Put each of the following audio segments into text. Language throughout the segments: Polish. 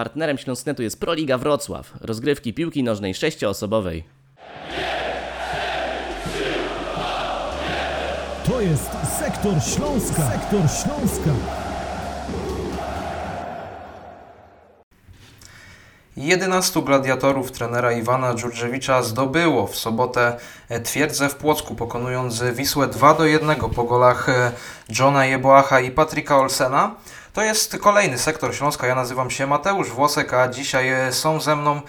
Partnerem Śląsknetu jest Proliga Wrocław, rozgrywki piłki nożnej sześcioosobowej. To jest Sektor Śląska. Sektor Śląska. 11 gladiatorów trenera Iwana Dżurdżewicza zdobyło w sobotę twierdzę w Płocku, pokonując Wisłę 2 do 1 po golach Johna Jeboacha i Patryka Olsena. To jest kolejny sektor Śląska. Ja nazywam się Mateusz Włosek, a dzisiaj są ze mną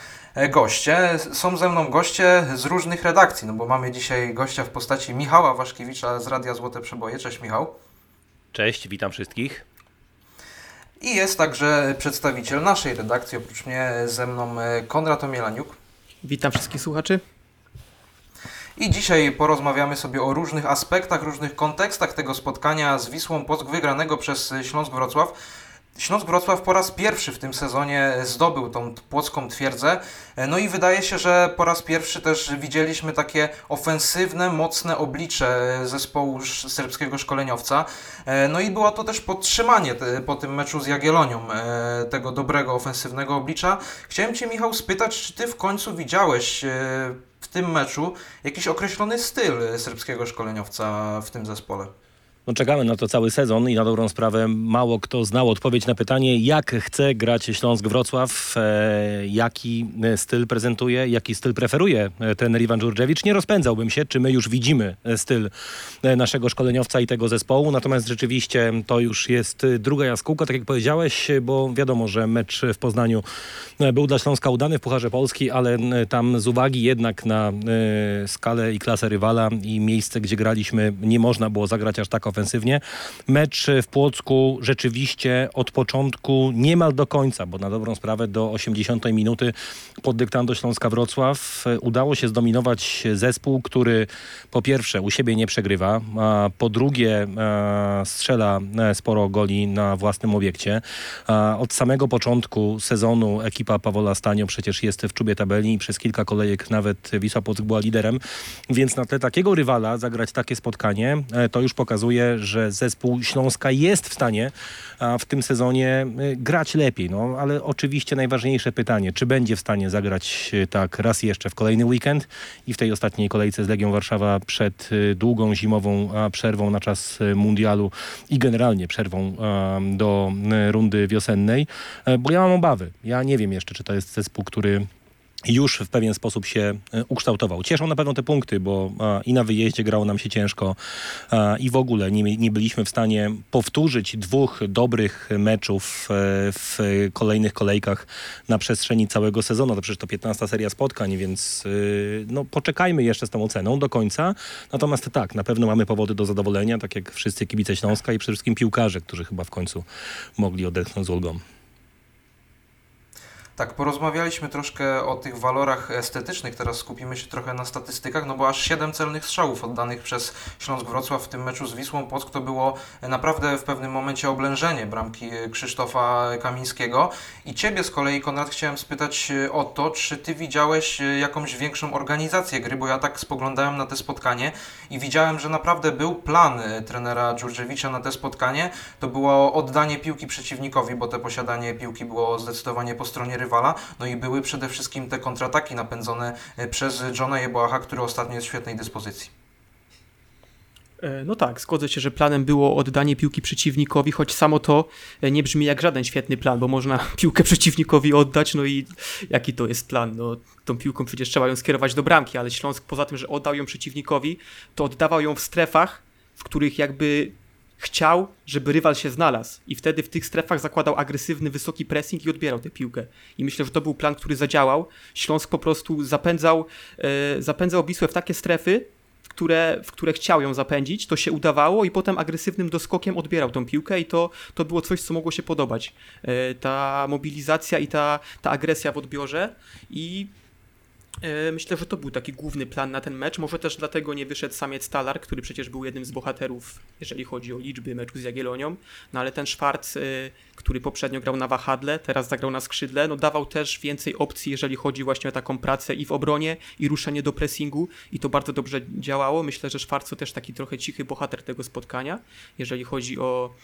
goście. Są ze mną goście z różnych redakcji, no bo mamy dzisiaj gościa w postaci Michała Waszkiewicza z Radia Złote Przeboje. Cześć Michał. Cześć, witam wszystkich. I jest także przedstawiciel naszej redakcji, oprócz mnie ze mną Konrad Omielaniuk. Witam wszystkich słuchaczy. I dzisiaj porozmawiamy sobie o różnych aspektach, różnych kontekstach tego spotkania z Wisłą Płock wygranego przez Śląsk Wrocław. Śląsk Wrocław po raz pierwszy w tym sezonie zdobył tą płocką twierdzę. No i wydaje się, że po raz pierwszy też widzieliśmy takie ofensywne, mocne oblicze zespołu serbskiego szkoleniowca. No i było to też podtrzymanie po tym meczu z Jagiellonią tego dobrego, ofensywnego oblicza. Chciałem Cię, Michał, spytać, czy Ty w końcu widziałeś w tym meczu jakiś określony styl serbskiego szkoleniowca w tym zespole? No czekamy na to cały sezon i na dobrą sprawę mało kto znał odpowiedź na pytanie, jak chce grać Śląsk Wrocław, e, jaki styl prezentuje, jaki styl preferuje ten Iwan Dżurdziewicz. Nie rozpędzałbym się, czy my już widzimy styl naszego szkoleniowca i tego zespołu, natomiast rzeczywiście to już jest druga jaskółka, tak jak powiedziałeś, bo wiadomo, że mecz w Poznaniu był dla Śląska udany w Pucharze Polski, ale tam z uwagi jednak na e, skalę i klasę rywala i miejsce, gdzie graliśmy, nie można było zagrać aż tak ofensywnie. Mecz w Płocku rzeczywiście od początku niemal do końca, bo na dobrą sprawę do 80 minuty pod dyktando Śląska Wrocław udało się zdominować zespół, który po pierwsze u siebie nie przegrywa, a po drugie strzela sporo goli na własnym obiekcie. Od samego początku sezonu ekipa Pawola Stanio przecież jest w czubie tabeli i przez kilka kolejek nawet Wisła Płock była liderem, więc na tle takiego rywala zagrać takie spotkanie to już pokazuje, że zespół Śląska jest w stanie w tym sezonie grać lepiej. No, ale oczywiście najważniejsze pytanie, czy będzie w stanie zagrać tak raz jeszcze w kolejny weekend i w tej ostatniej kolejce z Legią Warszawa przed długą zimową przerwą na czas mundialu i generalnie przerwą do rundy wiosennej, bo ja mam obawy. Ja nie wiem jeszcze, czy to jest zespół, który już w pewien sposób się ukształtował. Cieszą na pewno te punkty, bo i na wyjeździe grało nam się ciężko i w ogóle nie, nie byliśmy w stanie powtórzyć dwóch dobrych meczów e, w kolejnych kolejkach na przestrzeni całego sezonu. To przecież to 15 seria spotkań, więc y, no, poczekajmy jeszcze z tą oceną do końca. Natomiast tak, na pewno mamy powody do zadowolenia, tak jak wszyscy kibice Śląska i przede wszystkim piłkarze, którzy chyba w końcu mogli odetchnąć z ulgą. Tak, porozmawialiśmy troszkę o tych walorach estetycznych, teraz skupimy się trochę na statystykach, no bo aż 7 celnych strzałów oddanych przez Śląsk Wrocław w tym meczu z Wisłą Płock to było naprawdę w pewnym momencie oblężenie bramki Krzysztofa Kamińskiego. I Ciebie z kolei, Konrad, chciałem spytać o to, czy Ty widziałeś jakąś większą organizację gry, bo ja tak spoglądałem na te spotkanie i widziałem, że naprawdę był plan trenera Dżurdziewicza na te spotkanie. To było oddanie piłki przeciwnikowi, bo te posiadanie piłki było zdecydowanie po stronie rywala no i były przede wszystkim te kontrataki napędzone przez Johna Jeboacha, który ostatnio jest w świetnej dyspozycji. No tak, zgodzę się, że planem było oddanie piłki przeciwnikowi, choć samo to nie brzmi jak żaden świetny plan, bo można piłkę przeciwnikowi oddać, no i jaki to jest plan? No, tą piłką przecież trzeba ją skierować do bramki, ale Śląsk poza tym, że oddał ją przeciwnikowi, to oddawał ją w strefach, w których jakby chciał, żeby rywal się znalazł i wtedy w tych strefach zakładał agresywny, wysoki pressing i odbierał tę piłkę. I myślę, że to był plan, który zadziałał. Śląsk po prostu zapędzał, e, zapędzał Wisłę w takie strefy, w które, w które chciał ją zapędzić, to się udawało i potem agresywnym doskokiem odbierał tą piłkę i to, to było coś, co mogło się podobać. E, ta mobilizacja i ta, ta agresja w odbiorze i Myślę, że to był taki główny plan na ten mecz. Może też dlatego nie wyszedł samiec Talar, który przecież był jednym z bohaterów, jeżeli chodzi o liczby meczu z Jagiellonią. No ale ten Szwarc, który poprzednio grał na wahadle, teraz zagrał na skrzydle, no dawał też więcej opcji, jeżeli chodzi właśnie o taką pracę i w obronie, i ruszenie do pressingu. I to bardzo dobrze działało. Myślę, że Szwarc to też taki trochę cichy bohater tego spotkania, jeżeli chodzi o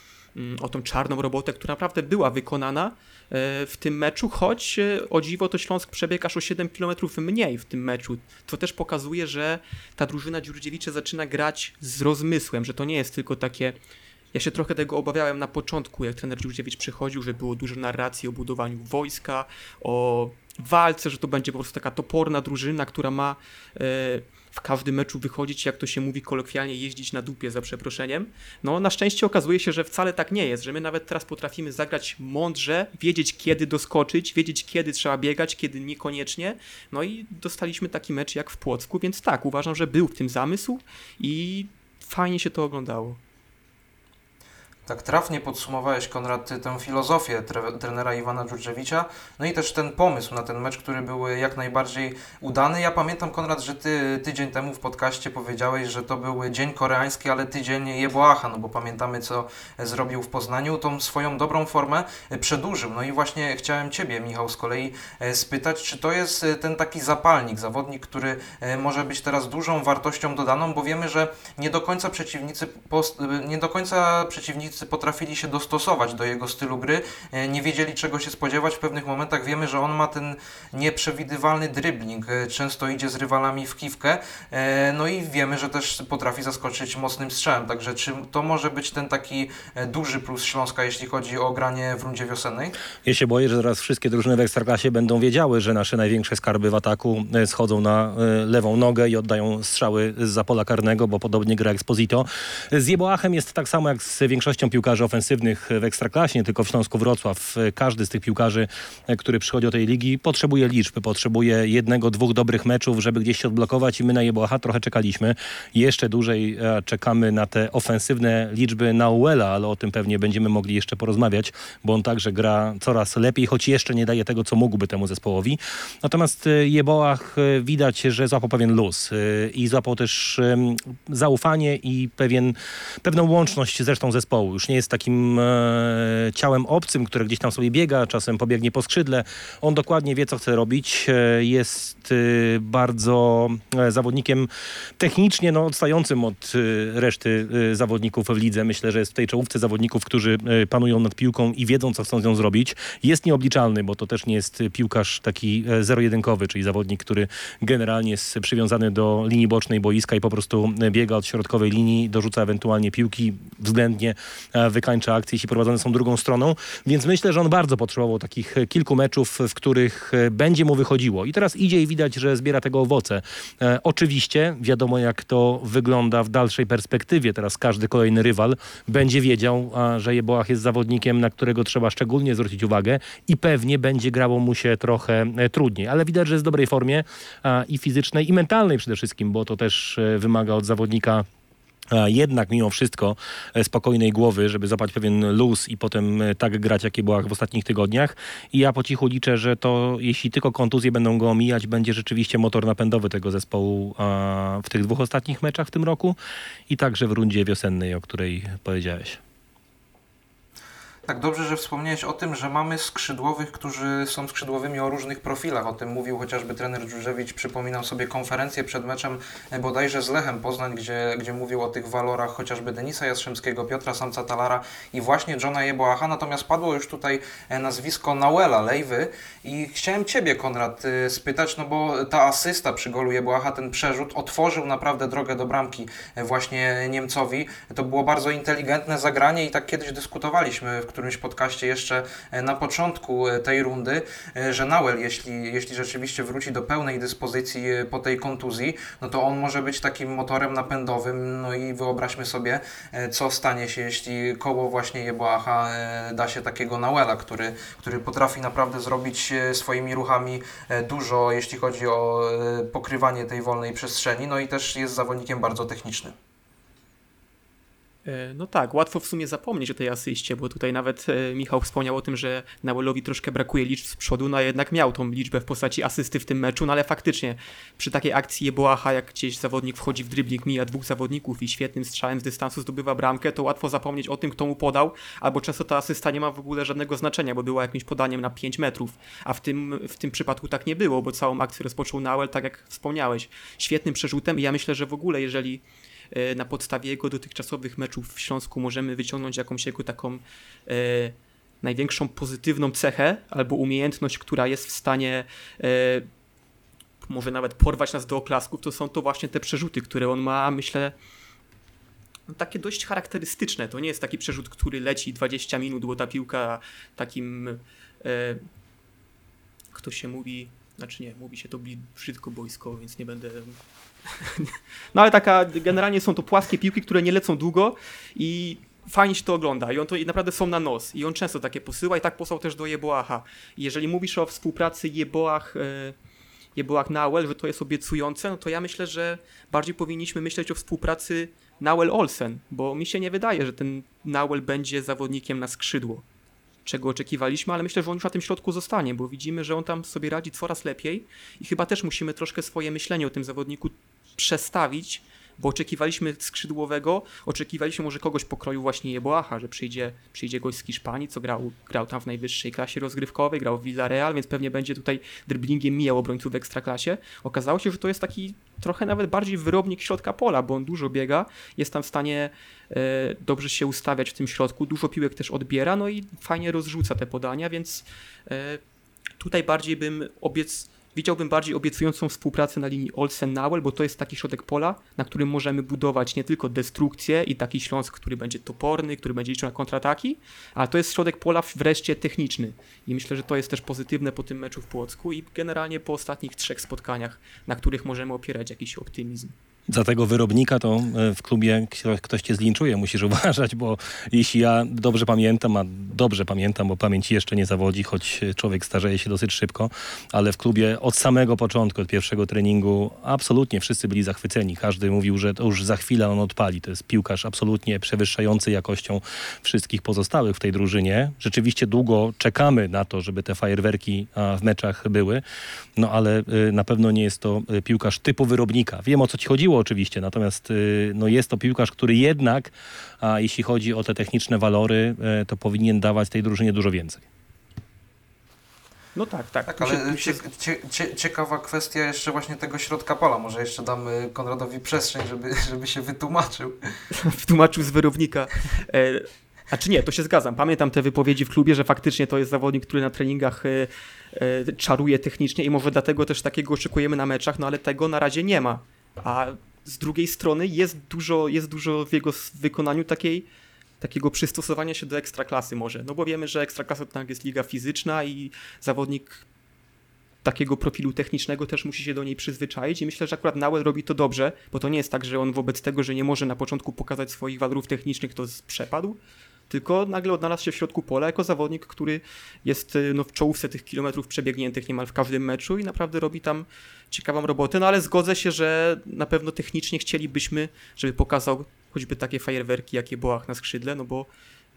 o tą czarną robotę, która naprawdę była wykonana e, w tym meczu, choć e, o dziwo to Śląsk przebiegł aż o 7 km mniej w tym meczu. To też pokazuje, że ta drużyna Dziurdziewicza zaczyna grać z rozmysłem, że to nie jest tylko takie ja się trochę tego obawiałem na początku, jak trener Dziurdziewicz przychodził, że było dużo narracji o budowaniu wojska, o walce, że to będzie po prostu taka toporna drużyna, która ma e, w każdym meczu wychodzić, jak to się mówi kolokwialnie, jeździć na dupie za przeproszeniem. No na szczęście okazuje się, że wcale tak nie jest, że my nawet teraz potrafimy zagrać mądrze, wiedzieć kiedy doskoczyć, wiedzieć kiedy trzeba biegać, kiedy niekoniecznie. No i dostaliśmy taki mecz jak w Płocku, więc tak, uważam, że był w tym zamysł i fajnie się to oglądało. Tak trafnie podsumowałeś, Konrad, tę filozofię tre trenera Iwana Dżurdżewicza, no i też ten pomysł na ten mecz, który był jak najbardziej udany. Ja pamiętam, Konrad, że ty tydzień temu w podcaście powiedziałeś, że to był dzień koreański, ale tydzień Jeboacha, no bo pamiętamy, co zrobił w Poznaniu, tą swoją dobrą formę przedłużył. No i właśnie chciałem Ciebie, Michał, z kolei e, spytać, czy to jest e, ten taki zapalnik, zawodnik, który e, może być teraz dużą wartością dodaną, bo wiemy, że nie do końca przeciwnicy, nie do końca przeciwnicy potrafili się dostosować do jego stylu gry, e, nie wiedzieli czego się spodziewać. W pewnych momentach wiemy, że on ma ten nieprzewidywalny dribbling, e, często idzie z rywalami w kiwkę, e, no i wiemy, że też potrafi zaskoczyć mocnym strzałem. Także czy to może być ten taki duży plus Śląska, jeśli chodzi o granie w rundzie wiosennej? Ja się boję, że zaraz wszystkie drużyny w Ekstraklasie będą wiedziały, że nasze największe skarby w ataku schodzą na lewą nogę i oddają strzały z pola karnego, bo podobnie gra Exposito. Z Jeboachem jest tak samo jak z większością piłkarzy ofensywnych w Ekstraklasie, nie tylko w Śląsku Wrocław. Każdy z tych piłkarzy, e, który przychodzi do tej ligi, potrzebuje liczby, potrzebuje jednego, dwóch dobrych meczów, żeby gdzieś się odblokować i my na Jeboacha trochę czekaliśmy. Jeszcze dłużej e, czekamy na te ofensywne liczby na Uela, ale o tym pewnie będziemy mogli jeszcze porozmawiać, bo on także gra coraz lepiej, choć jeszcze nie daje tego, co mógłby temu zespołowi. Natomiast e, Jeboach widać, że złapał pewien luz i złapał też zaufanie i pewien, pewną łączność zresztą zespołu już nie jest takim e, ciałem obcym, które gdzieś tam sobie biega, czasem pobiegnie po skrzydle. On dokładnie wie, co chce robić. E, jest e, bardzo e, zawodnikiem technicznie no, odstającym od reszty zawodników w lidze. Myślę, że jest w tej czołówce zawodników, którzy panują nad piłką i wiedzą, co chcą z nią zrobić. Jest nieobliczalny, bo to też nie jest piłkarz taki zero-jedynkowy, czyli zawodnik, który generalnie jest przywiązany do linii bocznej boiska i po prostu biega od środkowej linii, dorzuca ewentualnie piłki względnie wykańcza akcje, jeśli prowadzone są drugą stroną. Więc myślę, że on bardzo potrzebował takich e, kilku meczów, w których e, będzie mu wychodziło. I teraz idzie i widać, że zbiera tego owoce. E, oczywiście wiadomo, jak to wygląda w dalszej perspektywie. Teraz każdy kolejny rywal będzie wiedział, że Jeboach jest zawodnikiem, na którego trzeba szczególnie zwrócić uwagę i pewnie będzie grało mu się trochę e, trudniej. Ale widać, że jest w dobrej formie i fizycznej, i mentalnej przede wszystkim, bo to też e, wymaga od zawodnika jednak mimo wszystko e, spokojnej głowy, żeby złapać pewien luz i potem e, tak grać, jakie była w ostatnich tygodniach. I ja po cichu liczę, że to jeśli tylko kontuzje będą go omijać, będzie rzeczywiście motor napędowy tego zespołu w tych dwóch ostatnich meczach w tym roku i także w rundzie wiosennej, o której powiedziałeś. Tak, dobrze, że wspomniałeś o tym, że mamy skrzydłowych, którzy są skrzydłowymi o różnych profilach. O tym mówił chociażby trener Dżurzewicz. Przypominam sobie konferencję przed meczem e, bodajże z Lechem Poznań, gdzie, gdzie mówił o tych walorach chociażby Denisa Jastrzębskiego, Piotra Samca Talara i właśnie Johna Jeboacha. Natomiast padło już tutaj e, nazwisko Nauela Lejwy i chciałem Ciebie, Konrad, e, spytać, no bo ta asysta przy golu Jeboacha, ten przerzut otworzył naprawdę drogę do bramki właśnie Niemcowi. To było bardzo inteligentne zagranie i tak kiedyś dyskutowaliśmy, w którymś podcaście jeszcze e, na początku e, tej rundy, e, że Nawel, jeśli, jeśli rzeczywiście wróci do pełnej dyspozycji po tej kontuzji, no to on może być takim motorem napędowym, no i wyobraźmy sobie, co stanie się, jeśli koło właśnie Jeboacha da się takiego Nawela, który, który potrafi naprawdę zrobić swoimi ruchami dużo, jeśli chodzi o pokrywanie tej wolnej przestrzeni, no i też jest zawodnikiem bardzo technicznym. E, no tak, łatwo w sumie zapomnieć o tej asyście, bo tutaj nawet e, Michał wspomniał o tym, że Nauelowi troszkę brakuje liczb z przodu, no a jednak miał tą liczbę w postaci asysty w tym meczu, no ale faktycznie przy takiej akcji Jeboacha, jak gdzieś zawodnik wchodzi w dribbling, mija dwóch zawodników i świetnym strzałem z dystansu zdobywa bramkę, to łatwo zapomnieć o tym, kto mu podał, albo często ta asysta nie ma w ogóle żadnego znaczenia, bo była jakimś podaniem na 5 metrów, a w tym, w tym przypadku tak nie było, bo całą akcję rozpoczął Nauel, tak jak wspomniałeś, świetnym przerzutem i ja myślę, że w ogóle jeżeli na podstawie jego dotychczasowych meczów w Śląsku możemy wyciągnąć jakąś jego taką e, największą pozytywną cechę albo umiejętność, która jest w stanie e, może nawet porwać nas do oklasków, to są to właśnie te przerzuty, które on ma, myślę, no, takie dość charakterystyczne. To nie jest taki przerzut, który leci 20 minut, bo ta piłka takim, e, kto się mówi, znaczy nie, mówi się to brzydko boisko, więc nie będę... no ale taka, generalnie są to płaskie piłki, które nie lecą długo i fajnie się to ogląda. I on to i naprawdę są na nos. I on często takie posyła i tak posłał też do Jeboacha. Jeżeli mówisz o współpracy Jeboach e, Jeboach Nauel, że to jest obiecujące, no to ja myślę, że bardziej powinniśmy myśleć o współpracy Nauel Olsen, bo mi się nie wydaje, że ten Nauel będzie zawodnikiem na skrzydło, czego oczekiwaliśmy, ale myślę, że on już na tym środku zostanie, bo widzimy, że on tam sobie radzi coraz lepiej i chyba też musimy troszkę swoje myślenie o tym zawodniku przestawić, bo oczekiwaliśmy skrzydłowego, oczekiwaliśmy może kogoś pokroju właśnie Jeboacha, że przyjdzie, przyjdzie gość z Hiszpanii, co grał, grał tam w najwyższej klasie rozgrywkowej, grał w Villarreal, więc pewnie będzie tutaj dribblingiem mijał obrońców w ekstraklasie. Okazało się, że to jest taki trochę nawet bardziej wyrobnik środka pola, bo on dużo biega, jest tam w stanie e, dobrze się ustawiać w tym środku, dużo piłek też odbiera, no i fajnie rozrzuca te podania, więc e, tutaj bardziej bym obiec Widziałbym bardziej obiecującą współpracę na linii Olsen-Nauel, bo to jest taki środek pola, na którym możemy budować nie tylko destrukcję i taki Śląsk, który będzie toporny, który będzie liczył na kontrataki, ale to jest środek pola wreszcie techniczny. I myślę, że to jest też pozytywne po tym meczu w Płocku i generalnie po ostatnich trzech spotkaniach, na których możemy opierać jakiś optymizm. Za tego wyrobnika to e, w klubie kto- ktoś cię zlinczuje, musisz uważać, bo jeśli ja dobrze pamiętam, a dobrze pamiętam, bo pamięć jeszcze nie zawodzi, choć człowiek starzeje się dosyć szybko, ale w klubie od samego początku, od pierwszego treningu absolutnie wszyscy byli zachwyceni. Każdy mówił, że to już za chwilę on odpali. To jest piłkarz absolutnie przewyższający jakością wszystkich pozostałych w tej drużynie. Rzeczywiście długo czekamy na to, żeby te fajerwerki w meczach były, no ale y, na pewno nie jest to y, piłkarz typu wyrobnika. Wiem o co ci chodziło oczywiście, natomiast y, no jest to piłkarz, który jednak, a jeśli chodzi o te techniczne walory, y, to powinien dawać tej drużynie dużo więcej. No tak, tak. Tak, ale się cie, cie, cie, ciekawa kwestia jeszcze właśnie tego środka pola. Może jeszcze damy Konradowi przestrzeń, żeby, żeby się wytłumaczył. wtłumaczył z wyrownika. E, a czy nie, to się zgadzam. Pamiętam te wypowiedzi w klubie, że faktycznie to jest zawodnik, który na treningach e, e, czaruje technicznie i może dlatego też takiego oczekujemy na meczach, no ale tego na razie nie ma. A z drugiej strony jest dużo, jest dużo w jego wykonaniu takiej, takiego przystosowania się do ekstraklasy może. No bo wiemy, że ekstraklasa to tak jest liga fizyczna i zawodnik takiego profilu technicznego też musi się do niej przyzwyczaić i myślę, że akurat Nauel robi to dobrze, bo to nie jest tak, że on wobec tego, że nie może na początku pokazać swoich walorów technicznych, to przepadł, tylko nagle odnalazł się w środku pola jako zawodnik, który jest y, no, w czołówce tych kilometrów przebiegniętych niemal w każdym meczu i naprawdę robi tam ciekawą robotę, no ale zgodzę się, że na pewno technicznie chcielibyśmy, żeby pokazał choćby takie fajerwerki, jakie Boach na skrzydle, no bo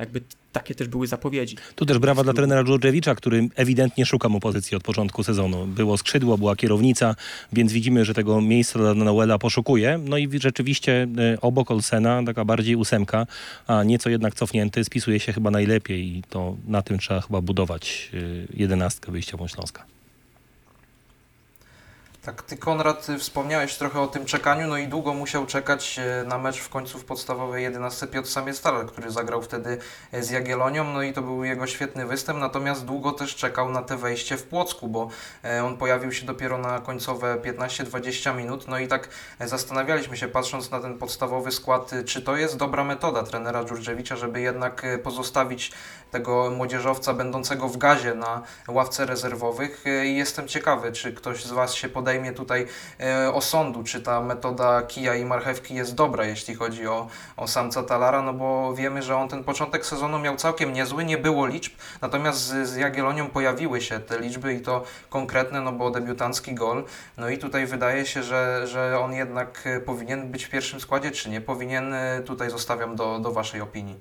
jakby takie też były zapowiedzi. Tu też brawa dla trenera Dżordżewicza, który ewidentnie szuka mu pozycji od początku sezonu. Było skrzydło, była kierownica, więc widzimy, że tego miejsca dla Noela poszukuje. No i rzeczywiście e, obok Olsena taka bardziej ósemka, a nieco jednak cofnięty, spisuje się chyba najlepiej i to na tym trzeba chyba budować e, jedenastkę wyjściową Śląska. Tak, ty Konrad y, wspomniałeś trochę o tym czekaniu, no i długo musiał czekać e, na mecz w końcu w podstawowej 11 Piotr Samiestaler, który zagrał wtedy e, z Jagiellonią, no i to był jego świetny występ, natomiast długo też czekał na te wejście w Płocku, bo on pojawił się dopiero na końcowe 15-20 minut, no i tak zastanawialiśmy się, patrząc na ten podstawowy skład, y, czy to jest dobra metoda trenera Dżurdżewicza, żeby jednak pozostawić tego młodzieżowca będącego w gazie na ławce rezerwowych. I jestem ciekawy, czy ktoś z Was się podejmie tutaj e, osądu, czy ta metoda kija i marchewki jest dobra, jeśli chodzi o, o samca Talara, no bo wiemy, że on ten początek sezonu miał całkiem niezły, nie było liczb, natomiast z, z Jagiellonią pojawiły się te liczby i to konkretne, no bo debiutancki gol, no i tutaj wydaje się, że, że on jednak e, powinien być w pierwszym składzie, czy nie powinien, E, tutaj zostawiam do, do Waszej opinii.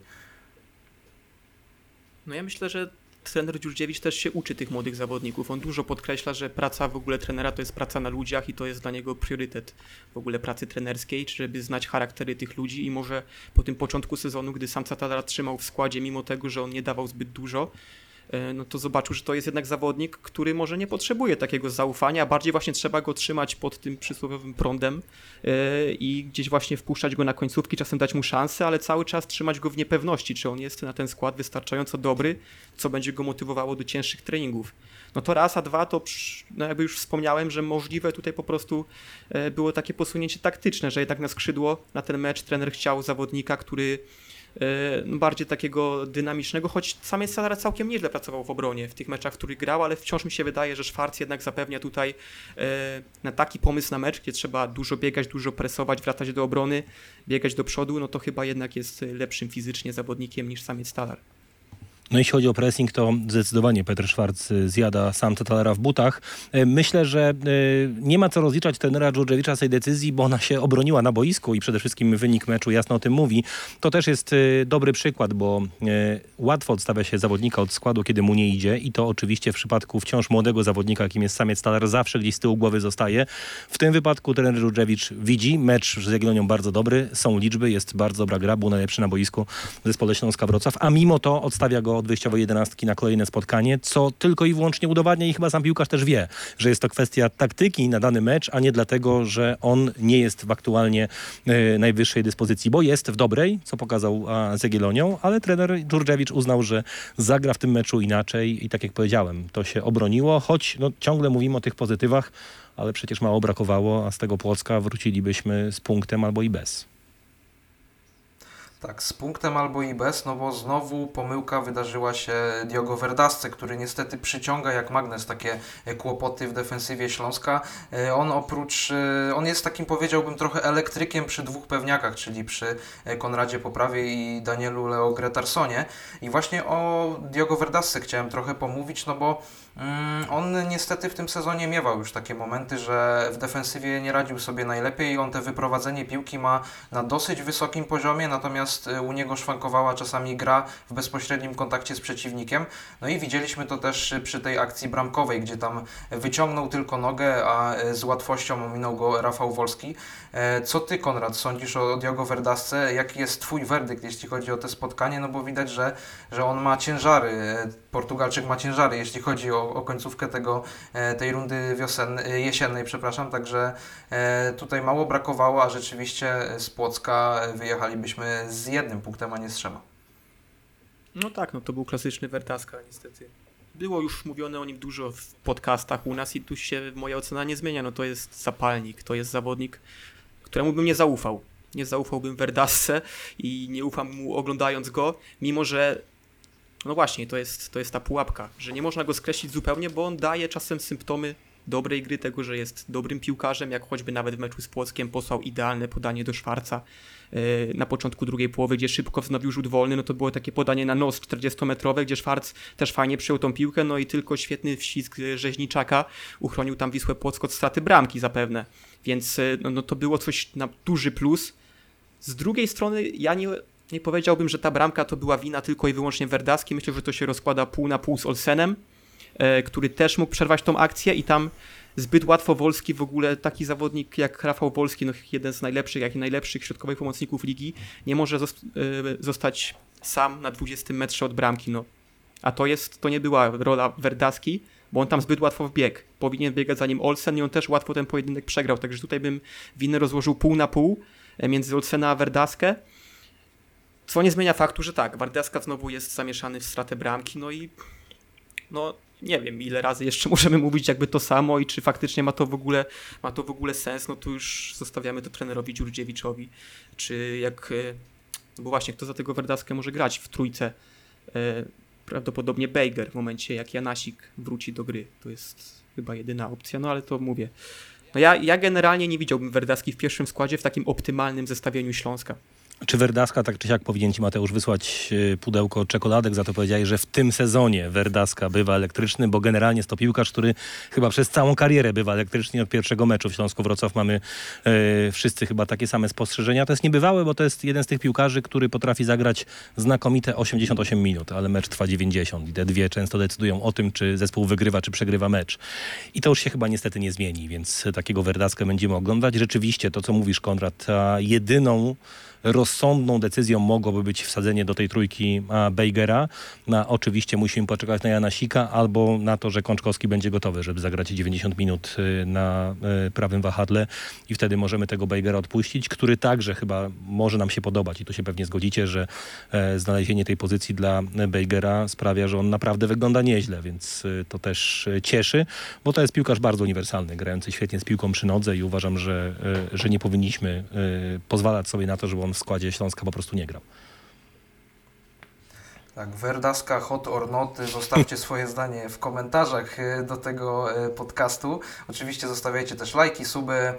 No ja myślę, że trener Dziurdziewicz też się uczy tych młodych zawodników. On dużo podkreśla, że praca w ogóle trenera to jest praca na ludziach i to jest dla niego priorytet w ogóle pracy trenerskiej, żeby znać charaktery tych ludzi i może po tym początku sezonu, gdy sam Satara trzymał w składzie, mimo tego, że on nie dawał zbyt dużo, no to zobaczył, że to jest jednak zawodnik, który może nie potrzebuje takiego zaufania, bardziej właśnie trzeba go trzymać pod tym przysłowiowym prądem e, i gdzieś właśnie wpuszczać go na końcówki, czasem dać mu szansę, ale cały czas trzymać go w niepewności, czy on jest na ten skład wystarczająco dobry, co będzie go motywowało do cięższych treningów. No to raz, a dwa to no jakby już wspomniałem, że możliwe tutaj po prostu e, było takie posunięcie taktyczne, że jednak na skrzydło na ten mecz trener chciał zawodnika, który e, bardziej takiego dynamicznego, choć sam jest całkiem nieźle pracował w obronie w tych meczach, w których grał, ale wciąż mi się wydaje, że Szwarc jednak zapewnia tutaj e, na taki pomysł na mecz, gdzie trzeba dużo biegać, dużo presować, wracać do obrony, biegać do przodu, no to chyba jednak jest lepszym fizycznie zawodnikiem niż samiec Talar. No jeśli chodzi o pressing, to zdecydowanie Petr Szwarc y, zjada sam Tatalera w butach. Y, Myślę, że y, nie ma co rozliczać trenera Dżurdżewicza z tej decyzji, bo ona się obroniła na boisku i przede wszystkim wynik meczu jasno o tym mówi. To też jest dobry przykład, bo łatwo odstawia się zawodnika od składu, kiedy mu nie idzie i to oczywiście w przypadku wciąż młodego zawodnika, jakim jest samiec Talar, zawsze gdzieś z tyłu głowy zostaje. W tym wypadku trener Dżurdżewicz widzi mecz z Jagiellonią bardzo dobry, są liczby, jest bardzo dobra gra, był najlepszy na boisku zespole Śląska Wrocław, a mimo to odstawia go od wyjściowej jedenastki na kolejne spotkanie, co tylko i wyłącznie udowadnia i chyba sam piłkarz też wie, że jest to kwestia taktyki na dany mecz, a nie dlatego, że on nie jest w aktualnie e, najwyższej dyspozycji, bo jest w dobrej, co pokazał a, z ale trener Dżurdżewicz uznał, że zagra w tym meczu inaczej i tak jak powiedziałem, to się obroniło, choć no, ciągle mówimy o tych pozytywach, ale przecież mało brakowało, a z tego Płocka wrócilibyśmy z punktem albo i bez. Tak, z punktem albo i bez, no bo znowu pomyłka wydarzyła się Diogo Verdasce, który niestety przyciąga jak magnes takie e, kłopoty w defensywie Śląska. E, On oprócz, e, on jest takim powiedziałbym trochę elektrykiem przy dwóch pewniakach, czyli przy Konradzie Poprawie i Danielu Leo Gretarsonie. I właśnie o Diogo Verdasce chciałem trochę pomówić, no bo mm, on niestety w tym sezonie miewał już takie momenty, że w defensywie nie radził sobie najlepiej. On te wyprowadzenie piłki ma na dosyć wysokim poziomie, natomiast e, u niego szwankowała czasami gra w bezpośrednim kontakcie z przeciwnikiem. No i widzieliśmy to też e, przy tej akcji bramkowej, gdzie tam wyciągnął tylko nogę, a e, z łatwością ominął go Rafał Wolski. Co ty, Konrad, sądzisz o Diogo Verdasce? Jaki jest twój werdykt, jeśli chodzi o to spotkanie? No bo widać, że, że on ma ciężary. Portugalczyk ma ciężary, jeśli chodzi o, o końcówkę tego, e, tej rundy wiosen, e, jesiennej, przepraszam. Także e, tutaj mało brakowało, a rzeczywiście z Płocka wyjechalibyśmy z jednym punktem, a nie z trzema. No tak, no to był klasyczny Vertaska niestety. Było już mówione o nim dużo w podcastach u nas i tu się moja ocena nie zmienia. No to jest zapalnik, to jest zawodnik, któremu bym nie zaufał. Nie zaufałbym Verdasce i nie ufam mu oglądając go, mimo że no właśnie, to jest, to jest ta pułapka, że nie można go skreślić zupełnie, bo on daje czasem symptomy dobrej gry, tego, że jest dobrym piłkarzem, jak choćby nawet w meczu z Płockiem posłał idealne podanie do Szwarca yy, na początku drugiej połowy, gdzie szybko wznowił rzut wolny, no to było takie podanie na nos 40-metrowe, gdzie Szwarc też fajnie przyjął tą piłkę, no i tylko świetny wścisk yy, Rzeźniczaka uchronił tam Wisłę Płock od straty bramki zapewne, więc yy, no, no to było coś na duży plus. Z drugiej strony ja nie, nie powiedziałbym, że ta bramka to była wina tylko i wyłącznie Verdaski, myślę, że to się rozkłada pół na pół z Olsenem, e, który też mógł przerwać tą akcję i tam zbyt łatwo Wolski w ogóle, taki zawodnik jak Rafał Wolski, no jeden z najlepszych, jak i najlepszych środkowych pomocników ligi, nie może e, zostać sam na 20 metrze od bramki, no. A to jest, to nie była rola Verdaski, bo on tam zbyt łatwo wbiegł. Powinien biegać za nim Olsen i on też łatwo ten pojedynek przegrał, także tutaj bym winę rozłożył pół na pół e, między Olsena a Verdaskę. Co nie zmienia faktu, że tak, Wardeska znowu jest zamieszany w stratę bramki, no i no nie wiem, ile razy jeszcze możemy mówić jakby to samo i czy faktycznie ma to w ogóle, ma to w ogóle sens, no to już zostawiamy to trenerowi Dziurdziewiczowi, czy jak, e, no bo właśnie, kto za tego Wardaskę może grać w trójce, e, prawdopodobnie Bejger w momencie jak Janasik wróci do gry, to jest chyba jedyna opcja, no ale to mówię. No ja, ja generalnie nie widziałbym Werdaski w pierwszym składzie w takim optymalnym zestawieniu Śląska. Czy Werdaska, tak czy siak, powinien ci Mateusz wysłać y, pudełko czekoladek za to powiedziałeś, że w tym sezonie Werdaska bywa elektryczny, bo generalnie jest to piłkarz, który chyba przez całą karierę bywa elektryczny. Od pierwszego meczu w Śląsku Wrocław mamy y, wszyscy chyba takie same spostrzeżenia. To jest niebywałe, bo to jest jeden z tych piłkarzy, który potrafi zagrać znakomite 88 minut, ale mecz trwa 90 i te dwie często decydują o tym, czy zespół wygrywa, czy przegrywa mecz. I to już się chyba niestety nie zmieni, więc takiego Werdaskę będziemy oglądać. Rzeczywiście to, co mówisz, Konrad, jedyną rozsądną decyzją mogłoby być wsadzenie do tej trójki Bejgera. No, oczywiście musimy poczekać na Janasika albo na to, że Kączkowski będzie gotowy, żeby zagrać 90 minut y, na y, prawym wahadle i wtedy możemy tego Bejgera odpuścić, który także chyba może nam się podobać i tu się pewnie zgodzicie, że e, znalezienie tej pozycji dla Bejgera sprawia, że on naprawdę wygląda nieźle, więc y, to też cieszy, bo to jest piłkarz bardzo uniwersalny, grający świetnie z piłką przy nodze i uważam, że, że nie powinniśmy pozwalać sobie na to, żeby on w składzie Śląska po prostu nie grał. Tak, Werdaska Hot or Not, zostawcie swoje zdanie w komentarzach e, do tego e, podcastu. Oczywiście zostawiajcie też lajki, suby,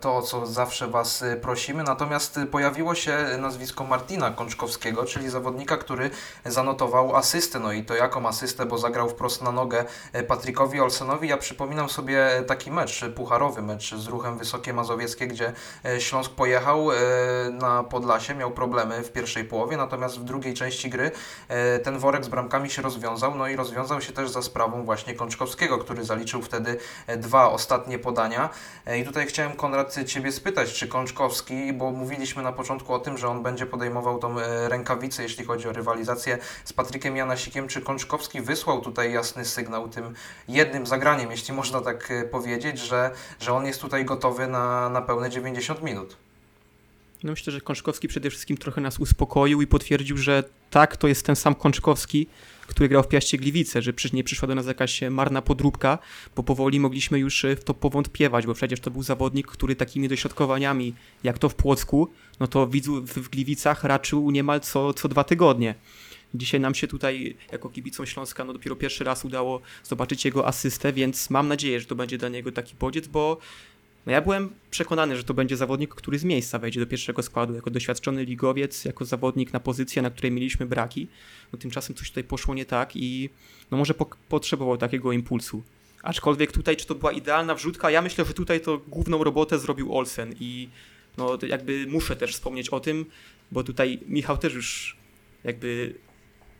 to o co zawsze Was e, prosimy. Natomiast e, pojawiło się nazwisko Martina Kączkowskiego, czyli zawodnika, który zanotował asystę. No i to jaką asystę, bo zagrał wprost na nogę e, Patrykowi Olsenowi. Ja przypominam sobie taki mecz, e, pucharowy mecz z ruchem Wysokie Mazowieckie, gdzie e, Śląsk pojechał e, na Podlasie, miał problemy w pierwszej połowie, natomiast w drugiej części gry e, ten worek z bramkami się rozwiązał, no i rozwiązał się też za sprawą właśnie Kączkowskiego, który zaliczył wtedy e, dwa ostatnie podania. E, I tutaj chciałem Konrad Ciebie spytać, czy Kączkowski, bo mówiliśmy na początku o tym, że on będzie podejmował tą e, rękawicę, jeśli chodzi o rywalizację z Patrykiem Janasikiem, czy Kączkowski wysłał tutaj jasny sygnał tym jednym zagraniem, jeśli można tak e, powiedzieć, że, że on jest tutaj gotowy na, na pełne 90 minut. No myślę, że Kączkowski przede wszystkim trochę nas uspokoił i potwierdził, że tak, to jest ten sam Kączkowski, który grał w Piaście Gliwice, że przy- nie przyszła do nas jakaś marna podróbka, bo powoli mogliśmy już e, w to powątpiewać, bo przecież to był zawodnik, który takimi dośrodkowaniami, jak to w Płocku, no to widzu w Gliwicach raczył niemal co, co dwa tygodnie. Dzisiaj nam się tutaj, jako kibicom Śląska, no dopiero pierwszy raz udało zobaczyć jego asystę, więc mam nadzieję, że to będzie dla niego taki bodziec, bo no ja byłem przekonany, że to będzie zawodnik, który z miejsca wejdzie do pierwszego składu, jako doświadczony ligowiec, jako zawodnik na pozycję, na której mieliśmy braki. No tymczasem coś tutaj poszło nie tak i no może po potrzebował takiego impulsu. Aczkolwiek tutaj, czy to była idealna wrzutka, ja myślę, że tutaj to główną robotę zrobił Olsen i no jakby muszę też wspomnieć o tym, bo tutaj Michał też już jakby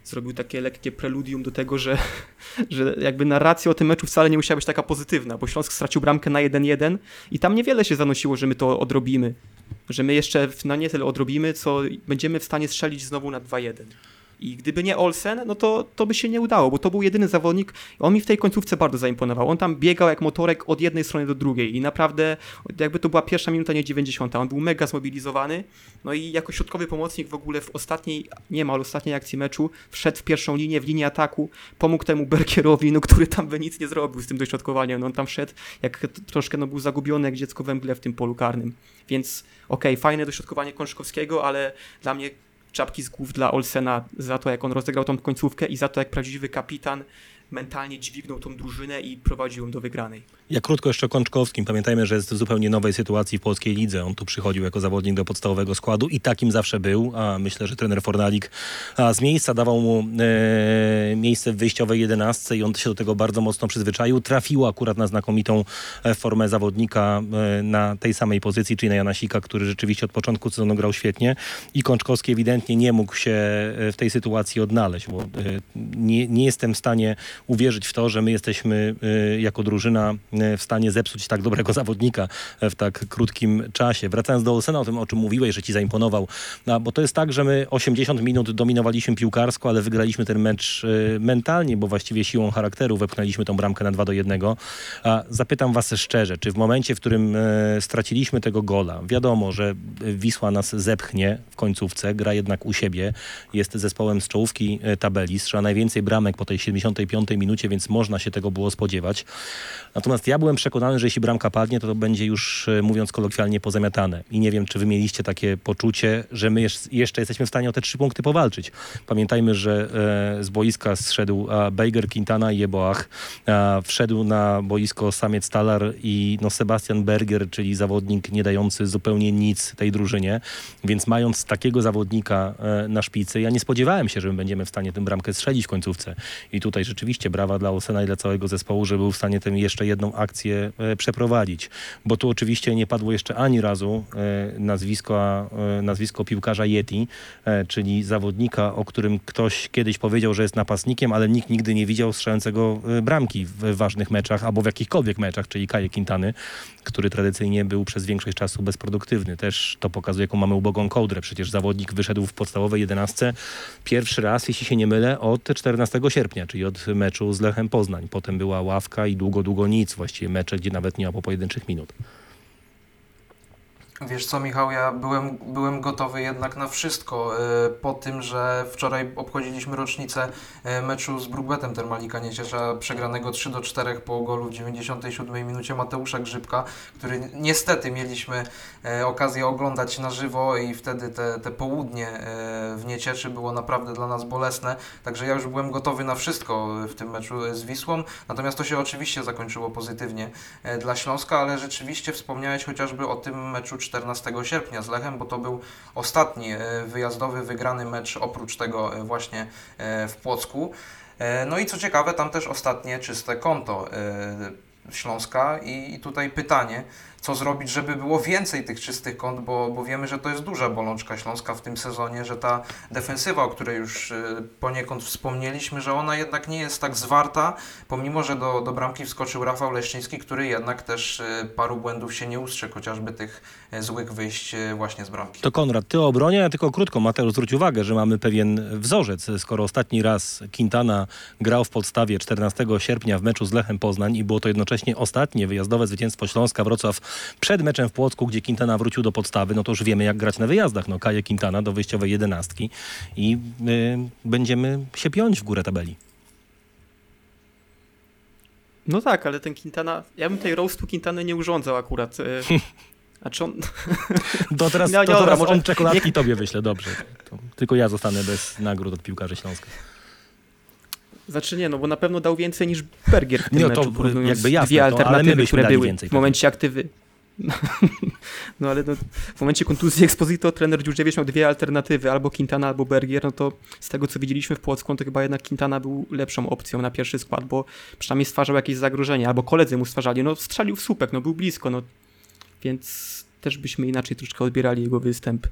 zrobił takie lekkie preludium do tego, że, że jakby narracja o tym meczu wcale nie musiała być taka pozytywna, bo Śląsk stracił bramkę na 1-1 i tam niewiele się zanosiło, że my to odrobimy. Że my jeszcze na nie tyle odrobimy, co będziemy w stanie strzelić znowu na 2-1. I gdyby nie Olsen, no to, to by się nie udało, bo to był jedyny zawodnik. On mi w tej końcówce bardzo zaimponował. On tam biegał jak motorek od jednej strony do drugiej i naprawdę jakby to była pierwsza minuta, nie 90. On był mega zmobilizowany. No i jako środkowy pomocnik w ogóle w ostatniej, niemal ostatniej akcji meczu wszedł w pierwszą linię, w linię ataku, pomógł temu Berkierowi, no który tam by nic nie zrobił z tym dośrodkowaniem. No on tam wszedł, jak troszkę no, był zagubiony jak dziecko we mgle w tym polu karnym. Więc okej, fajne dośrodkowanie Kączkowskiego, ale dla mnie czapki z głów dla Olsena za to, jak on rozegrał tą końcówkę i za to, jak prawdziwy kapitan mentalnie dźwignął tą drużynę i prowadził ją do wygranej. Ja krótko jeszcze o Kączkowskim. Pamiętajmy, że jest w zupełnie nowej sytuacji w polskiej lidze. On tu przychodził jako zawodnik do podstawowego składu i takim zawsze był. A myślę, że trener Fornalik z miejsca dawał mu e, miejsce w wyjściowej jedenastce i on się do tego bardzo mocno przyzwyczaił. Trafił akurat na znakomitą e, formę zawodnika e, na tej samej pozycji, czyli na Janasika, który rzeczywiście od początku sezonu grał świetnie i Kączkowski ewidentnie nie mógł się e, w tej sytuacji odnaleźć, bo e, nie, nie jestem w stanie uwierzyć w to, że my jesteśmy e, jako drużyna e, w stanie zepsuć tak dobrego zawodnika e, w tak krótkim czasie. Wracając do Olsena, o tym, o czym mówiłeś, że ci zaimponował, no, bo to jest tak, że my 80 minut dominowaliśmy piłkarsko, ale wygraliśmy ten mecz e, mentalnie, bo właściwie siłą charakteru wepchnęliśmy tą bramkę na 2 do 1. A zapytam was szczerze, czy w momencie, w którym e, straciliśmy tego gola, wiadomo, że Wisła nas zepchnie w końcówce, gra jednak u siebie, jest zespołem z czołówki tabeli, strzela najwięcej bramek po tej 75 minucie, więc można się tego było spodziewać. Natomiast ja byłem przekonany, że jeśli bramka padnie, to to będzie już, e, mówiąc kolokwialnie, pozamiatane. I nie wiem, czy wy mieliście takie poczucie, że my jeszcze jesteśmy w stanie o te trzy punkty powalczyć. Pamiętajmy, że e, z boiska zszedł Bejger, Quintana i Jeboach. Wszedł na boisko samiec Talar i no, Sebastian Berger, czyli zawodnik nie dający zupełnie nic tej drużynie. Więc mając takiego zawodnika e, na szpicy, ja nie spodziewałem się, że my będziemy w stanie tę bramkę strzelić w końcówce. I tutaj rzeczywiście rzeczywiście brawa dla Olsena i dla całego zespołu, że był w stanie tę jeszcze jedną akcję e, przeprowadzić. Bo tu oczywiście nie padło jeszcze ani razu e, nazwisko, e, nazwisko piłkarza Yeti, czyli zawodnika, o którym ktoś kiedyś powiedział, że jest napastnikiem, ale nikt nigdy nie widział strzelającego bramki w ważnych meczach albo w jakichkolwiek meczach, czyli Kaje Quintany, który tradycyjnie był przez większość czasu bezproduktywny. Też to pokazuje, jaką mamy ubogą kołdrę. Przecież zawodnik wyszedł w podstawowej jedenastce pierwszy raz, jeśli się nie mylę, od 14 sierpnia, czyli od meczu z Lechem Poznań. Potem była ławka i długo, długo nic. Właściwie mecze, gdzie nawet nie ma po pojedynczych minut. Wiesz co, Michał, ja byłem, byłem gotowy jednak na wszystko. e, Po tym, że wczoraj obchodziliśmy rocznicę e, meczu z Brugbetem Termalika Nieciesza, przegranego 3 do 4 po golu w 97 minucie Mateusza Grzybka, który niestety mieliśmy e, okazję oglądać na żywo i wtedy te, te południe w Niecieszy było naprawdę dla nas bolesne. Także ja już byłem gotowy na wszystko w tym meczu z Wisłą. Natomiast to się oczywiście zakończyło pozytywnie dla Śląska, ale rzeczywiście wspomniałeś chociażby o tym meczu 14 sierpnia z Lechem, bo to był ostatni e, wyjazdowy wygrany mecz oprócz tego e, właśnie e, w Płocku. No i co ciekawe, tam też ostatnie czyste konto Śląska i tutaj pytanie, co zrobić, żeby było więcej tych czystych kont, bo, bo wiemy, że to jest duża bolączka Śląska w tym sezonie, że ta defensywa, o której już e, poniekąd wspomnieliśmy, że ona jednak nie jest tak zwarta, pomimo, że do, do bramki wskoczył Rafał Leszczyński, który jednak też e, paru błędów się nie ustrzegł, chociażby tych e, złych wyjść właśnie z bramki. To Konrad, ty o obronie, ja tylko krótko. Mateusz, zwróć uwagę, że mamy pewien wzorzec. Skoro ostatni raz Quintana grał w podstawie 14 sierpnia w meczu z Lechem Poznań i było to jednocześnie ostatnie wyjazdowe zwycięstwo Śląska Wrocław przed meczem w Płocku, gdzie Quintana wrócił do podstawy, no to już wiemy jak grać na wyjazdach. No Kaje Quintana do wyjściowej jedenastki i y, będziemy się piąć w górę tabeli. No tak, ale ten Quintana, ja bym tej roastu Quintany nie urządzał akurat. e, A czy on... To teraz, No, to dobra, teraz może on czekoladki tobie wyślę, dobrze. To tylko ja zostanę bez nagród od piłkarzy Śląska. Znaczy nie, no bo na pewno dał więcej niż Bergier w tym no to meczu, jakby jasne, dwie to- ale my alternatywy, byśmy które dali były więcej w momencie aktywy. No ale no, w momencie kontuzji Exposito trener Dziurdziewicz miał dwie alternatywy, albo Quintana, albo Bergier, no to z tego co widzieliśmy w Płocku, no to chyba jednak Quintana był lepszą opcją na pierwszy skład, bo przynajmniej stwarzał jakieś zagrożenie, albo koledzy mu stwarzali, no strzelił w słupek, no był blisko, no więc też byśmy inaczej troszkę odbierali jego występ,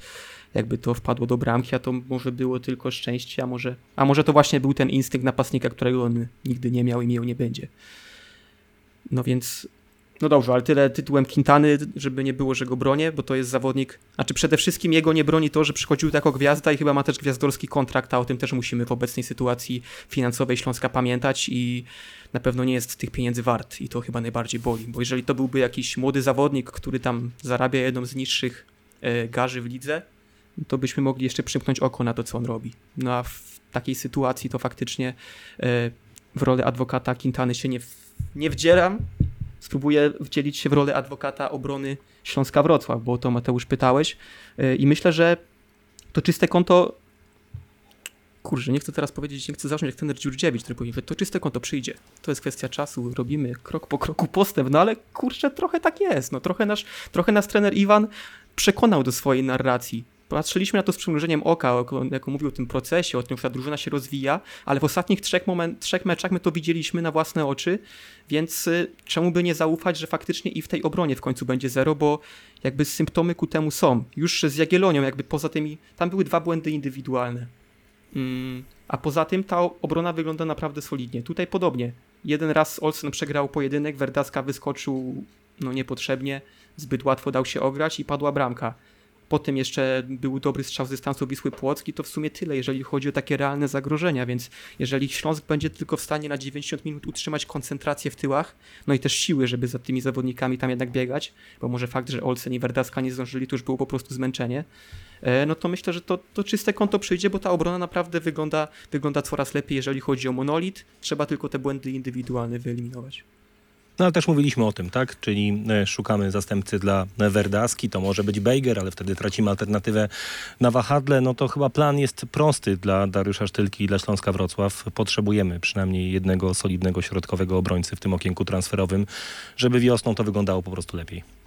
jakby to wpadło do bramki, a to może było tylko szczęście, a może, a może to właśnie był ten instynkt napastnika, którego on nigdy nie miał i miał nie będzie. No więc, no dobrze, ale tyle tytułem Quintany, żeby nie było, że go bronię, bo to jest zawodnik, znaczy przede wszystkim jego nie broni to, że przychodził jako gwiazda i chyba ma też gwiazdorski kontrakt, a o tym też musimy w obecnej sytuacji finansowej Śląska pamiętać i na pewno nie jest tych pieniędzy wart i to chyba najbardziej boli, bo jeżeli to byłby jakiś młody zawodnik, który tam zarabia jedną z niższych e, garzy w lidze, to byśmy mogli jeszcze przymknąć oko na to, co on robi. No a w takiej sytuacji to faktycznie e, w rolę adwokata Quintany się nie, w, nie wdzielam. Spróbuję wdzielić się w rolę adwokata obrony Śląska Wrocław, bo o to Mateusz pytałeś. E, I myślę, że to czyste konto. Kurczę, nie chcę teraz powiedzieć, nie chcę zacząć jak ten Dziurdziewicz, który powiedział, to czyste konto przyjdzie. To jest kwestia czasu, robimy krok po kroku postęp, no ale kurczę, trochę tak jest. No, trochę, nasz, trochę nas trener Iwan przekonał do swojej narracji. Patrzyliśmy na to z przymrużeniem oka, jak- jak mówił o tym procesie, o tym, że ta drużyna się rozwija, ale w ostatnich trzech, moment, trzech meczach my to widzieliśmy na własne oczy, więc y, czemu by nie zaufać, że faktycznie i w tej obronie w końcu będzie zero, bo jakby symptomy ku temu są. Już z Jagiellonią, jakby poza tymi, tam były dwa błędy indywidualne. Mm, a poza tym ta obrona wygląda naprawdę solidnie. Tutaj podobnie. Jeden raz Olsen przegrał pojedynek, Verdaska wyskoczył no niepotrzebnie, zbyt łatwo dał się ograć i padła bramka. Potem jeszcze był dobry strzał z dystansu Wisły Płocki, to w sumie tyle, jeżeli chodzi o takie realne zagrożenia, więc jeżeli Śląsk będzie tylko w stanie na 90 minut utrzymać koncentrację w tyłach, no i też siły, żeby za tymi zawodnikami tam jednak biegać, bo może fakt, że Olsen i Verdaska nie zdążyli, to już było po prostu zmęczenie, e, no to myślę, że to, to czyste konto przyjdzie, bo ta obrona naprawdę wygląda, wygląda coraz lepiej, jeżeli chodzi o monolit, trzeba tylko te błędy indywidualne wyeliminować. No ale też mówiliśmy o tym, tak? Czyli e, szukamy zastępcy dla Verdaski, to może być Bejger, ale wtedy tracimy alternatywę na wahadle. No to chyba plan jest prosty dla Dariusza Sztylki i dla Śląska Wrocław. Potrzebujemy przynajmniej jednego solidnego środkowego obrońcy w tym okienku transferowym, żeby wiosną to wyglądało po prostu lepiej.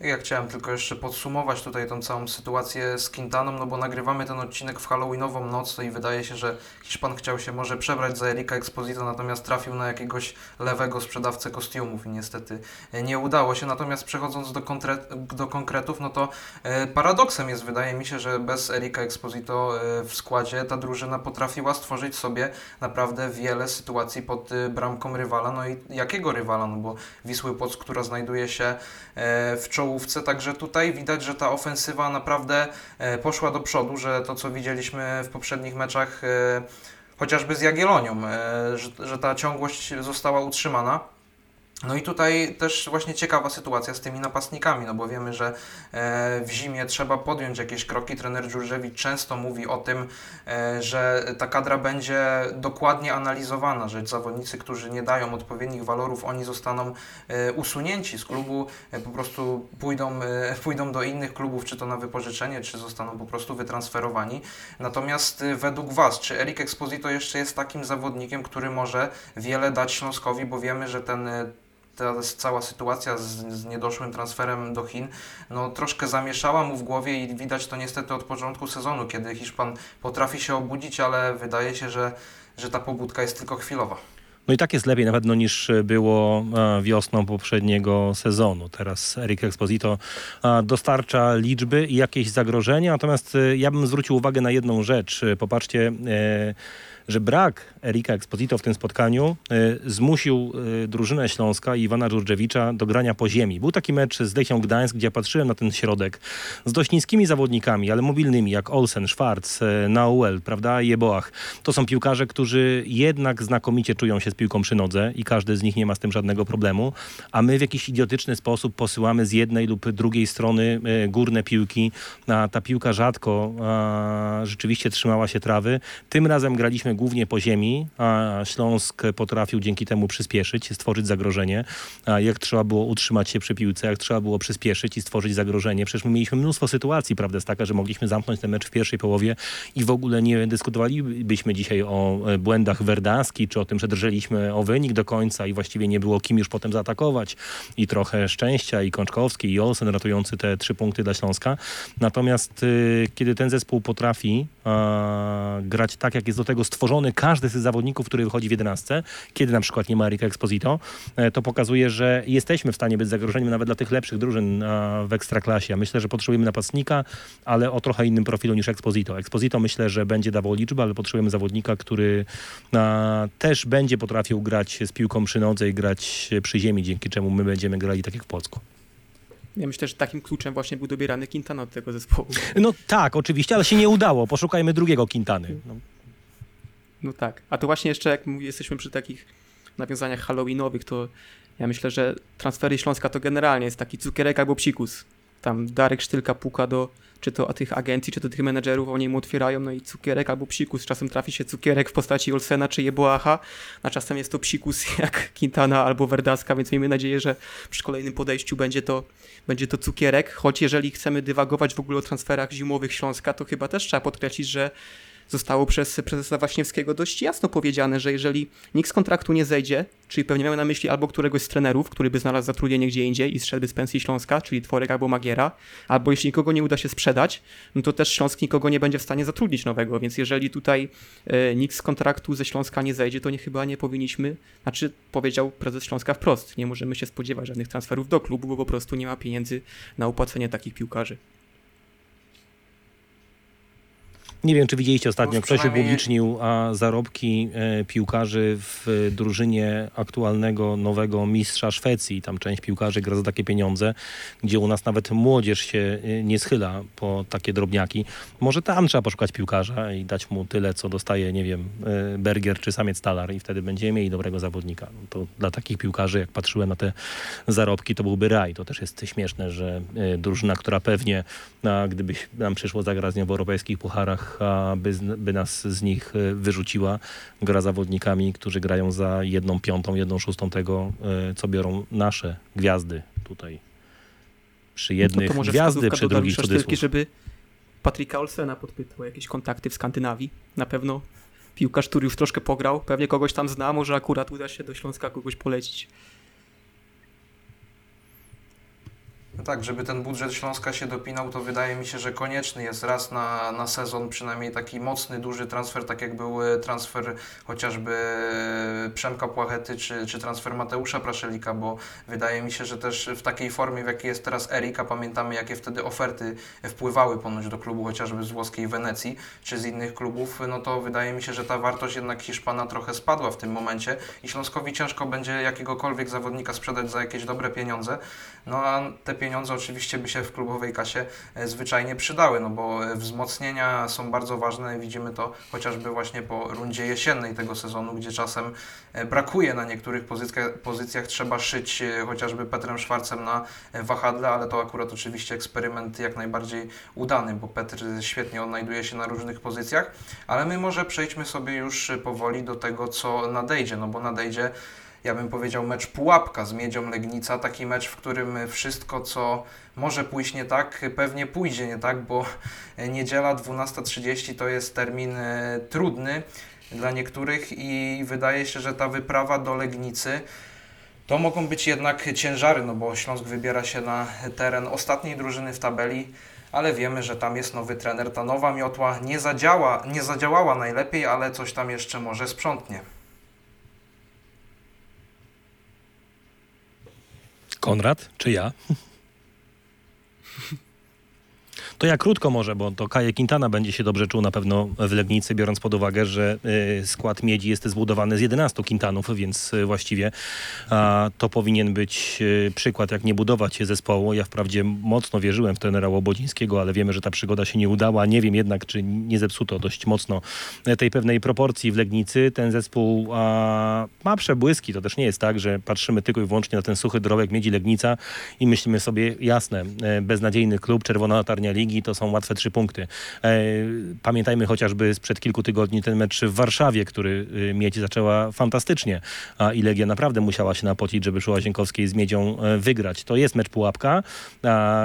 Ja chciałem tylko jeszcze podsumować tutaj tą całą sytuację z Quintaną, no bo nagrywamy ten odcinek w Halloweenową noc i wydaje się, że Hiszpan chciał się może przebrać za Erika Exposito, natomiast trafił na jakiegoś lewego sprzedawcę kostiumów i niestety e, nie udało się. Natomiast przechodząc do, do konkretów, no to e, paradoksem jest, wydaje mi się, że bez Erika Exposito e, w składzie ta drużyna potrafiła stworzyć sobie naprawdę wiele sytuacji pod bramką rywala. No i jakiego rywala? No bo Wisły Płock, która znajduje się w czołówce, także tutaj widać, że ta ofensywa naprawdę e, poszła do przodu, że to co widzieliśmy w poprzednich meczach e, chociażby z Jagiellonią, e, że, że ta ciągłość została utrzymana. No i tutaj też właśnie ciekawa sytuacja z tymi napastnikami, no bo wiemy, że e, w zimie trzeba podjąć jakieś kroki. Trener Dżurżewicz często mówi o tym, e, że ta kadra będzie dokładnie analizowana, że zawodnicy, którzy nie dają odpowiednich walorów, oni zostaną e, usunięci z klubu, po prostu pójdą, pójdą do innych klubów, czy to na wypożyczenie, czy zostaną po prostu wytransferowani. Natomiast według Was, czy Erik Exposito jeszcze jest takim zawodnikiem, który może wiele dać Śląskowi, bo wiemy, że ten ta cała sytuacja z, z niedoszłym transferem do Chin, no troszkę zamieszała mu w głowie i widać to niestety od początku sezonu, kiedy Hiszpan potrafi się obudzić, ale wydaje się, że, że ta pobudka jest tylko chwilowa. No i tak jest lepiej na pewno niż było e, wiosną poprzedniego sezonu. Teraz Eric Exposito e, dostarcza liczby i jakieś zagrożenia, natomiast e, ja bym zwrócił uwagę na jedną rzecz. Popatrzcie, że brak Erika Exposito w tym spotkaniu e, zmusił e, drużynę Śląska i Iwana Dżurdżewicza do grania po ziemi. Był taki mecz z Lechią Gdańsk, gdzie patrzyłem na ten środek z dość niskimi zawodnikami, ale mobilnymi, jak Olsen, Schwarz, e, Nauel, prawda, Jeboach. To są piłkarze, którzy jednak znakomicie czują się z piłką przy nodze i każdy z nich nie ma z tym żadnego problemu, a my w jakiś idiotyczny sposób posyłamy z jednej lub drugiej strony górne piłki. A ta piłka rzadko a, rzeczywiście trzymała się trawy. Tym razem graliśmy głównie po ziemi, a Śląsk potrafił dzięki temu przyspieszyć, stworzyć zagrożenie. Jak trzeba było utrzymać się przy piłce, jak trzeba było przyspieszyć i stworzyć zagrożenie. Przecież my mieliśmy mnóstwo sytuacji, prawda, jest taka, że mogliśmy zamknąć ten mecz w pierwszej połowie i w ogóle nie dyskutowalibyśmy dzisiaj o e, błędach Werdaski, czy o tym, że drżeliśmy o wynik do końca i właściwie nie było kim już potem zaatakować. I trochę szczęścia i Kączkowski i Olsen ratujący te trzy punkty dla Śląska. Natomiast y, kiedy ten zespół potrafi a, grać tak, jak jest do tego stworzony każdy z tych zawodników, który wychodzi w 11, kiedy na przykład nie ma Erika Exposito, e, to pokazuje, że jesteśmy w stanie być zagrożeniem nawet dla tych lepszych drużyn w Ekstraklasie. Ja myślę, że potrzebujemy napastnika, ale o trochę innym profilu niż Exposito. Exposito myślę, że będzie dawał liczbę, ale potrzebujemy zawodnika, który też będzie potrafił grać z piłką przy nodze i grać przy ziemi, dzięki czemu my będziemy grali tak jak w Płocku. Ja myślę, że takim kluczem właśnie był dobierany Quintana od tego zespołu. No tak, oczywiście, ale się nie udało. Poszukajmy drugiego Quintany. No. No tak. A to właśnie jeszcze jak jesteśmy przy takich nawiązaniach halloweenowych, to ja myślę, że transfery Śląska to generalnie jest taki cukierek albo psikus. Tam Darek Sztylka puka do czy to tych agencji, czy to tych menedżerów, oni mu otwierają, no i cukierek albo psikus. Czasem trafi się cukierek w postaci Olsena czy Jeboacha, a czasem jest to psikus jak Quintana albo Verdaska, więc miejmy nadzieję, że przy kolejnym podejściu będzie to, będzie to cukierek, choć jeżeli chcemy dywagować w ogóle o transferach zimowych Śląska, to chyba też trzeba podkreślić, że zostało przez prezesa Waśniewskiego dość jasno powiedziane, że jeżeli nikt z kontraktu nie zejdzie, czyli pewnie mamy na myśli albo któregoś z trenerów, który by znalazł zatrudnienie gdzie indziej i zszedłby z pensji Śląska, czyli Tworek albo Magiera, albo jeśli nikogo nie uda się sprzedać, no to też Śląsk nikogo nie będzie w stanie zatrudnić nowego, więc jeżeli tutaj e, nikt z kontraktu ze Śląska nie zejdzie, to nie chyba nie powinniśmy, znaczy powiedział prezes Śląska wprost, nie możemy się spodziewać żadnych transferów do klubu, bo po prostu nie ma pieniędzy na opłacenie takich piłkarzy. Nie wiem, czy widzieliście ostatnio, No, ktoś upublicznił a, zarobki e, piłkarzy w drużynie aktualnego nowego mistrza Szwecji. Tam część piłkarzy gra za takie pieniądze, gdzie u nas nawet młodzież się e, nie schyla po takie drobniaki. Może tam trzeba poszukać piłkarza i dać mu tyle, co dostaje, nie wiem, e, Berger czy samiec Talar i wtedy będziemy mieli dobrego zawodnika. No to dla takich piłkarzy, jak patrzyłem na te zarobki, to byłby raj. To też jest śmieszne, że e, drużyna, która pewnie, a, gdyby nam przyszło zagrać z nią w europejskich pucharach, a, by, by nas z nich e, wyrzuciła, gra zawodnikami, którzy grają za jedną piątą, jedną szóstą tego, e, co biorą nasze gwiazdy tutaj. Przy jednych No to może gwiazdy, przy drugich cudzysłów. żeby Patryka Olsena podpytał jakieś kontakty w Skandynawii. Na pewno piłkarz, który już troszkę pograł, pewnie kogoś tam zna, może akurat uda się do Śląska kogoś polecić. No tak, żeby ten budżet Śląska się dopinał, to wydaje mi się, że konieczny jest raz na, na sezon przynajmniej taki mocny, duży transfer, tak jak był e, transfer chociażby e, Przemka Płachety czy, czy transfer Mateusza Praszelika, bo wydaje mi się, że też w takiej formie, w jakiej jest teraz Erika, pamiętamy jakie wtedy oferty wpływały ponoć do klubu chociażby z włoskiej Wenecji czy z innych klubów, no to wydaje mi się, że ta wartość jednak Hiszpana trochę spadła w tym momencie i Śląskowi ciężko będzie jakiegokolwiek zawodnika sprzedać za jakieś dobre pieniądze. No a te pieniądze oczywiście by się w klubowej kasie e, zwyczajnie przydały, no bo e, wzmocnienia są bardzo ważne. Widzimy to chociażby właśnie po rundzie jesiennej tego sezonu, gdzie czasem e, brakuje na niektórych pozycjach, pozycjach trzeba szyć chociażby Petrem Szwarcem na wahadle, ale to akurat oczywiście eksperyment jak najbardziej udany, bo Petr świetnie odnajduje się na różnych pozycjach, ale my może przejdźmy sobie już powoli do tego, co nadejdzie, no bo nadejdzie ja bym powiedział, mecz pułapka z Miedzią Legnica, taki mecz, w którym wszystko, co może pójść nie tak, pewnie pójdzie nie tak, bo niedziela 12.30 to jest termin e, trudny dla niektórych i wydaje się, że ta wyprawa do Legnicy to mogą być jednak ciężary, no bo Śląsk wybiera się na teren ostatniej drużyny w tabeli, ale wiemy, że tam jest nowy trener. Ta nowa miotła nie, zadziała, nie zadziałała najlepiej, ale coś tam jeszcze może sprzątnie. Konrad czy ja? To ja krótko może, bo to Kaje Quintana będzie się dobrze czuł na pewno w Legnicy, biorąc pod uwagę, że y, skład Miedzi jest zbudowany z 11 Quintanów, więc y, właściwie to powinien być y, przykład, jak nie budować zespołu. Ja wprawdzie mocno wierzyłem w trenera Łobodzińskiego, ale wiemy, że ta przygoda się nie udała. Nie wiem jednak, czy nie zepsuto dość mocno tej pewnej proporcji w Legnicy. Ten zespół ma przebłyski. To też nie jest tak, że patrzymy tylko i wyłącznie na ten suchy dorobek Miedzi Legnica i myślimy sobie, jasne, e, beznadziejny klub, czerwona latarnia ligi, to są łatwe trzy punkty. E, Pamiętajmy chociażby sprzed kilku tygodni ten mecz w Warszawie, który y, Miedź zaczęła fantastycznie, a i Legia naprawdę musiała się napocić, żeby przy Łazienkowskiej z Miedzią e, wygrać. To jest mecz pułapka.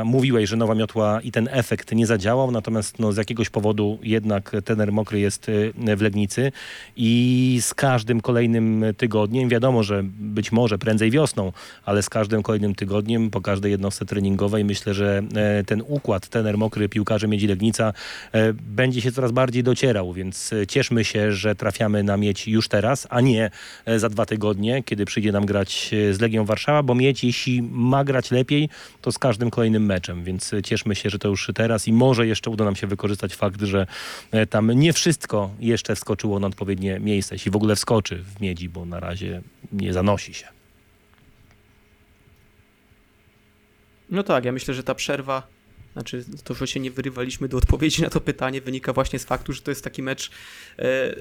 Mówiłeś, że nowa miotła i ten efekt nie zadziałał, natomiast no, z jakiegoś powodu jednak tener mokry jest y, w Legnicy i z każdym kolejnym tygodniem, wiadomo, że być może prędzej wiosną, ale z każdym kolejnym tygodniem, po każdej jednostce treningowej myślę, że e, ten układ tener mokry piłkarzy Miedzi Legnica e, będzie się coraz bardziej docierał, więc e, cieszmy się, że trafiamy na Miedź już teraz, a nie e, za dwa tygodnie, kiedy przyjdzie nam grać z Legią Warszawa, bo Miedź jeśli ma grać lepiej, to z każdym kolejnym meczem, więc cieszmy się, że to już teraz i może jeszcze uda nam się wykorzystać fakt, że tam nie wszystko jeszcze wskoczyło na odpowiednie miejsce, jeśli w ogóle wskoczy w Miedzi, bo na razie nie zanosi się. No tak, ja myślę, że ta przerwa, znaczy to, że się nie wyrywaliśmy do odpowiedzi na to pytanie, wynika właśnie z faktu, że to jest taki mecz, e,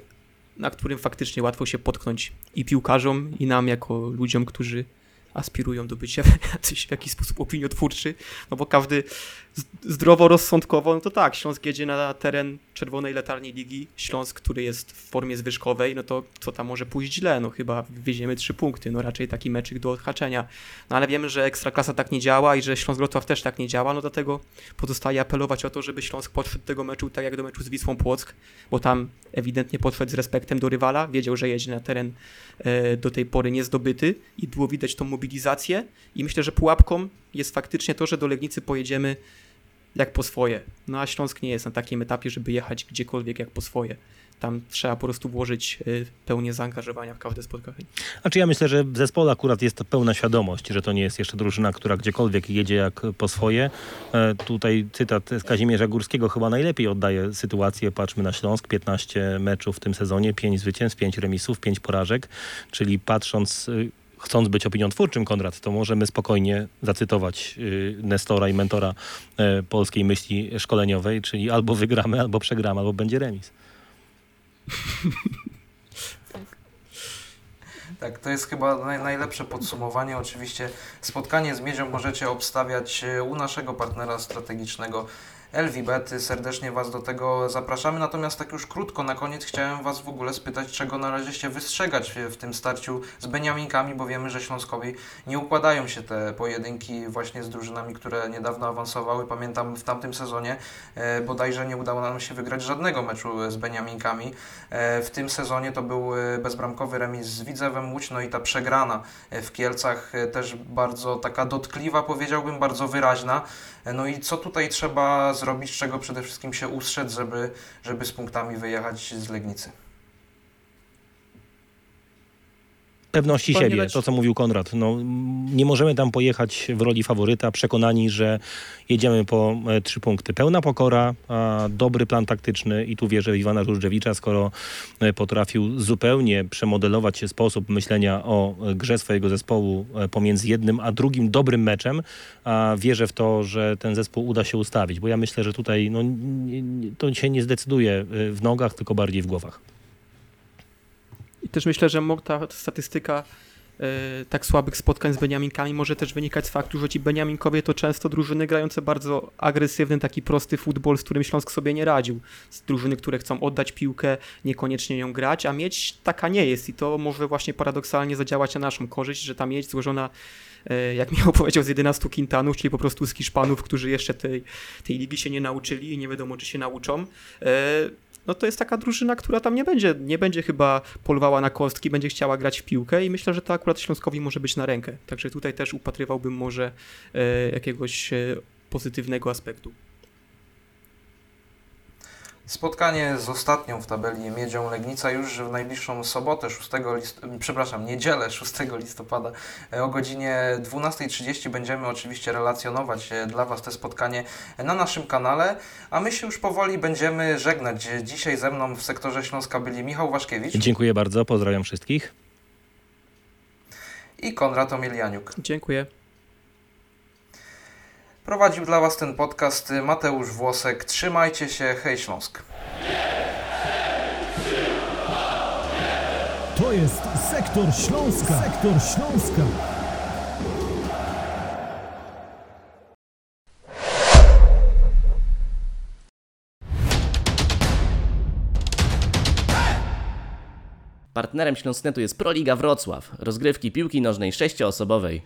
na którym faktycznie łatwo się potknąć i piłkarzom, i nam jako ludziom, którzy aspirują do bycia w jakiś sposób opiniotwórczy, no bo każdy zdroworozsądkowo, no to tak, Śląsk jedzie na teren czerwonej latarni ligi, Śląsk, który jest w formie zwyżkowej, no to co tam może pójść źle, no chyba wywieziemy trzy punkty, no raczej taki meczyk do odhaczenia, no ale wiemy, że Ekstraklasa tak nie działa i że Śląsk Wrocław też tak nie działa, no dlatego pozostaje apelować o to, żeby Śląsk podszedł do tego meczu tak jak do meczu z Wisłą Płock, bo tam ewidentnie podszedł z respektem do rywala, wiedział, że jedzie na teren e, do tej pory niezdobyty i było widać tą mobilizację i myślę, że pułapką jest faktycznie to, że do Legnicy pojedziemy jak po swoje. No a Śląsk nie jest na takim etapie, żeby jechać gdziekolwiek jak po swoje. Tam trzeba po prostu włożyć y, pełnię zaangażowania w każde spotkanie. Znaczy ja myślę, że w zespole akurat jest to pełna świadomość, że to nie jest jeszcze drużyna, która gdziekolwiek jedzie jak po swoje. E, tutaj cytat z Kazimierza Górskiego chyba najlepiej oddaje sytuację. Patrzmy na Śląsk, 15 meczów w tym sezonie, 5 zwycięstw, 5 remisów, 5 porażek, czyli patrząc... Chcąc być opinią twórczym, Konrad, to możemy spokojnie zacytować y, Nestora i mentora e, polskiej myśli szkoleniowej, czyli albo wygramy, albo przegramy, albo będzie remis. Tak, to jest chyba naj, najlepsze podsumowanie. Oczywiście spotkanie z Miedzią możecie obstawiać e, u naszego partnera strategicznego Elwibet. Serdecznie Was do tego zapraszamy. Natomiast tak już krótko na koniec chciałem Was w ogóle spytać, czego należy się wystrzegać w, tym starciu z Beniaminkami, bo wiemy, że Śląskowi nie układają się te pojedynki właśnie z drużynami, które niedawno awansowały. Pamiętam w tamtym sezonie e, bodajże nie udało nam się wygrać żadnego meczu z Beniaminkami. E, w tym sezonie to był e, bezbramkowy remis z Widzewem Łódź, no i ta przegrana w Kielcach też bardzo taka dotkliwa, powiedziałbym, bardzo wyraźna. No i co tutaj trzeba zrobić, czego przede wszystkim się ustrzec, żeby, żeby z punktami wyjechać z Legnicy? Pewności siebie, dać- to co mówił Konrad. No, nie możemy tam pojechać w roli faworyta, przekonani, że jedziemy po e, trzy punkty. Pełna pokora, dobry plan taktyczny i tu wierzę w Iwana Żurżewicza, skoro e, potrafił zupełnie przemodelować się sposób myślenia o e, grze swojego zespołu pomiędzy jednym a drugim dobrym meczem, a wierzę w to, że ten zespół uda się ustawić, bo ja myślę, że tutaj no, to się nie zdecyduje w nogach, tylko bardziej w głowach. Też myślę, że ta statystyka e, tak słabych spotkań z Beniaminkami może też wynikać z faktu, że ci Beniaminkowie to często drużyny grające bardzo agresywny, taki prosty futbol, z którym Śląsk sobie nie radził. Z drużyny, które chcą oddać piłkę, niekoniecznie ją grać, a mieć taka nie jest i to może właśnie paradoksalnie zadziałać na naszą korzyść, że ta mieć złożona e, jak Michał powiedział, z 11 Quintanów, czyli po prostu z Hiszpanów, którzy jeszcze tej, tej ligi się nie nauczyli i nie wiadomo, czy się nauczą. No to jest taka drużyna, która tam nie będzie, nie będzie chyba polowała na kostki, będzie chciała grać w piłkę i myślę, że to akurat Śląskowi może być na rękę. Także tutaj też upatrywałbym może e, jakiegoś e, pozytywnego aspektu. Spotkanie z ostatnią w tabeli Miedzią Legnica już w najbliższą sobotę 6 list... przepraszam, niedzielę 6 listopada e, o godzinie 12.30 będziemy oczywiście relacjonować e, dla Was te spotkanie na naszym kanale, a my się już powoli będziemy żegnać. Dzisiaj ze mną w sektorze Śląska byli Michał Waszkiewicz Dziękuję bardzo, pozdrawiam wszystkich. i Konrad Omielianiuk. Dziękuję. Prowadził dla Was ten podcast Mateusz Włosek. Trzymajcie się, hej Śląsk! To jest Sektor Śląska. Sektor Śląska. Partnerem Śląsknetu jest Proliga Wrocław, rozgrywki piłki nożnej sześcioosobowej.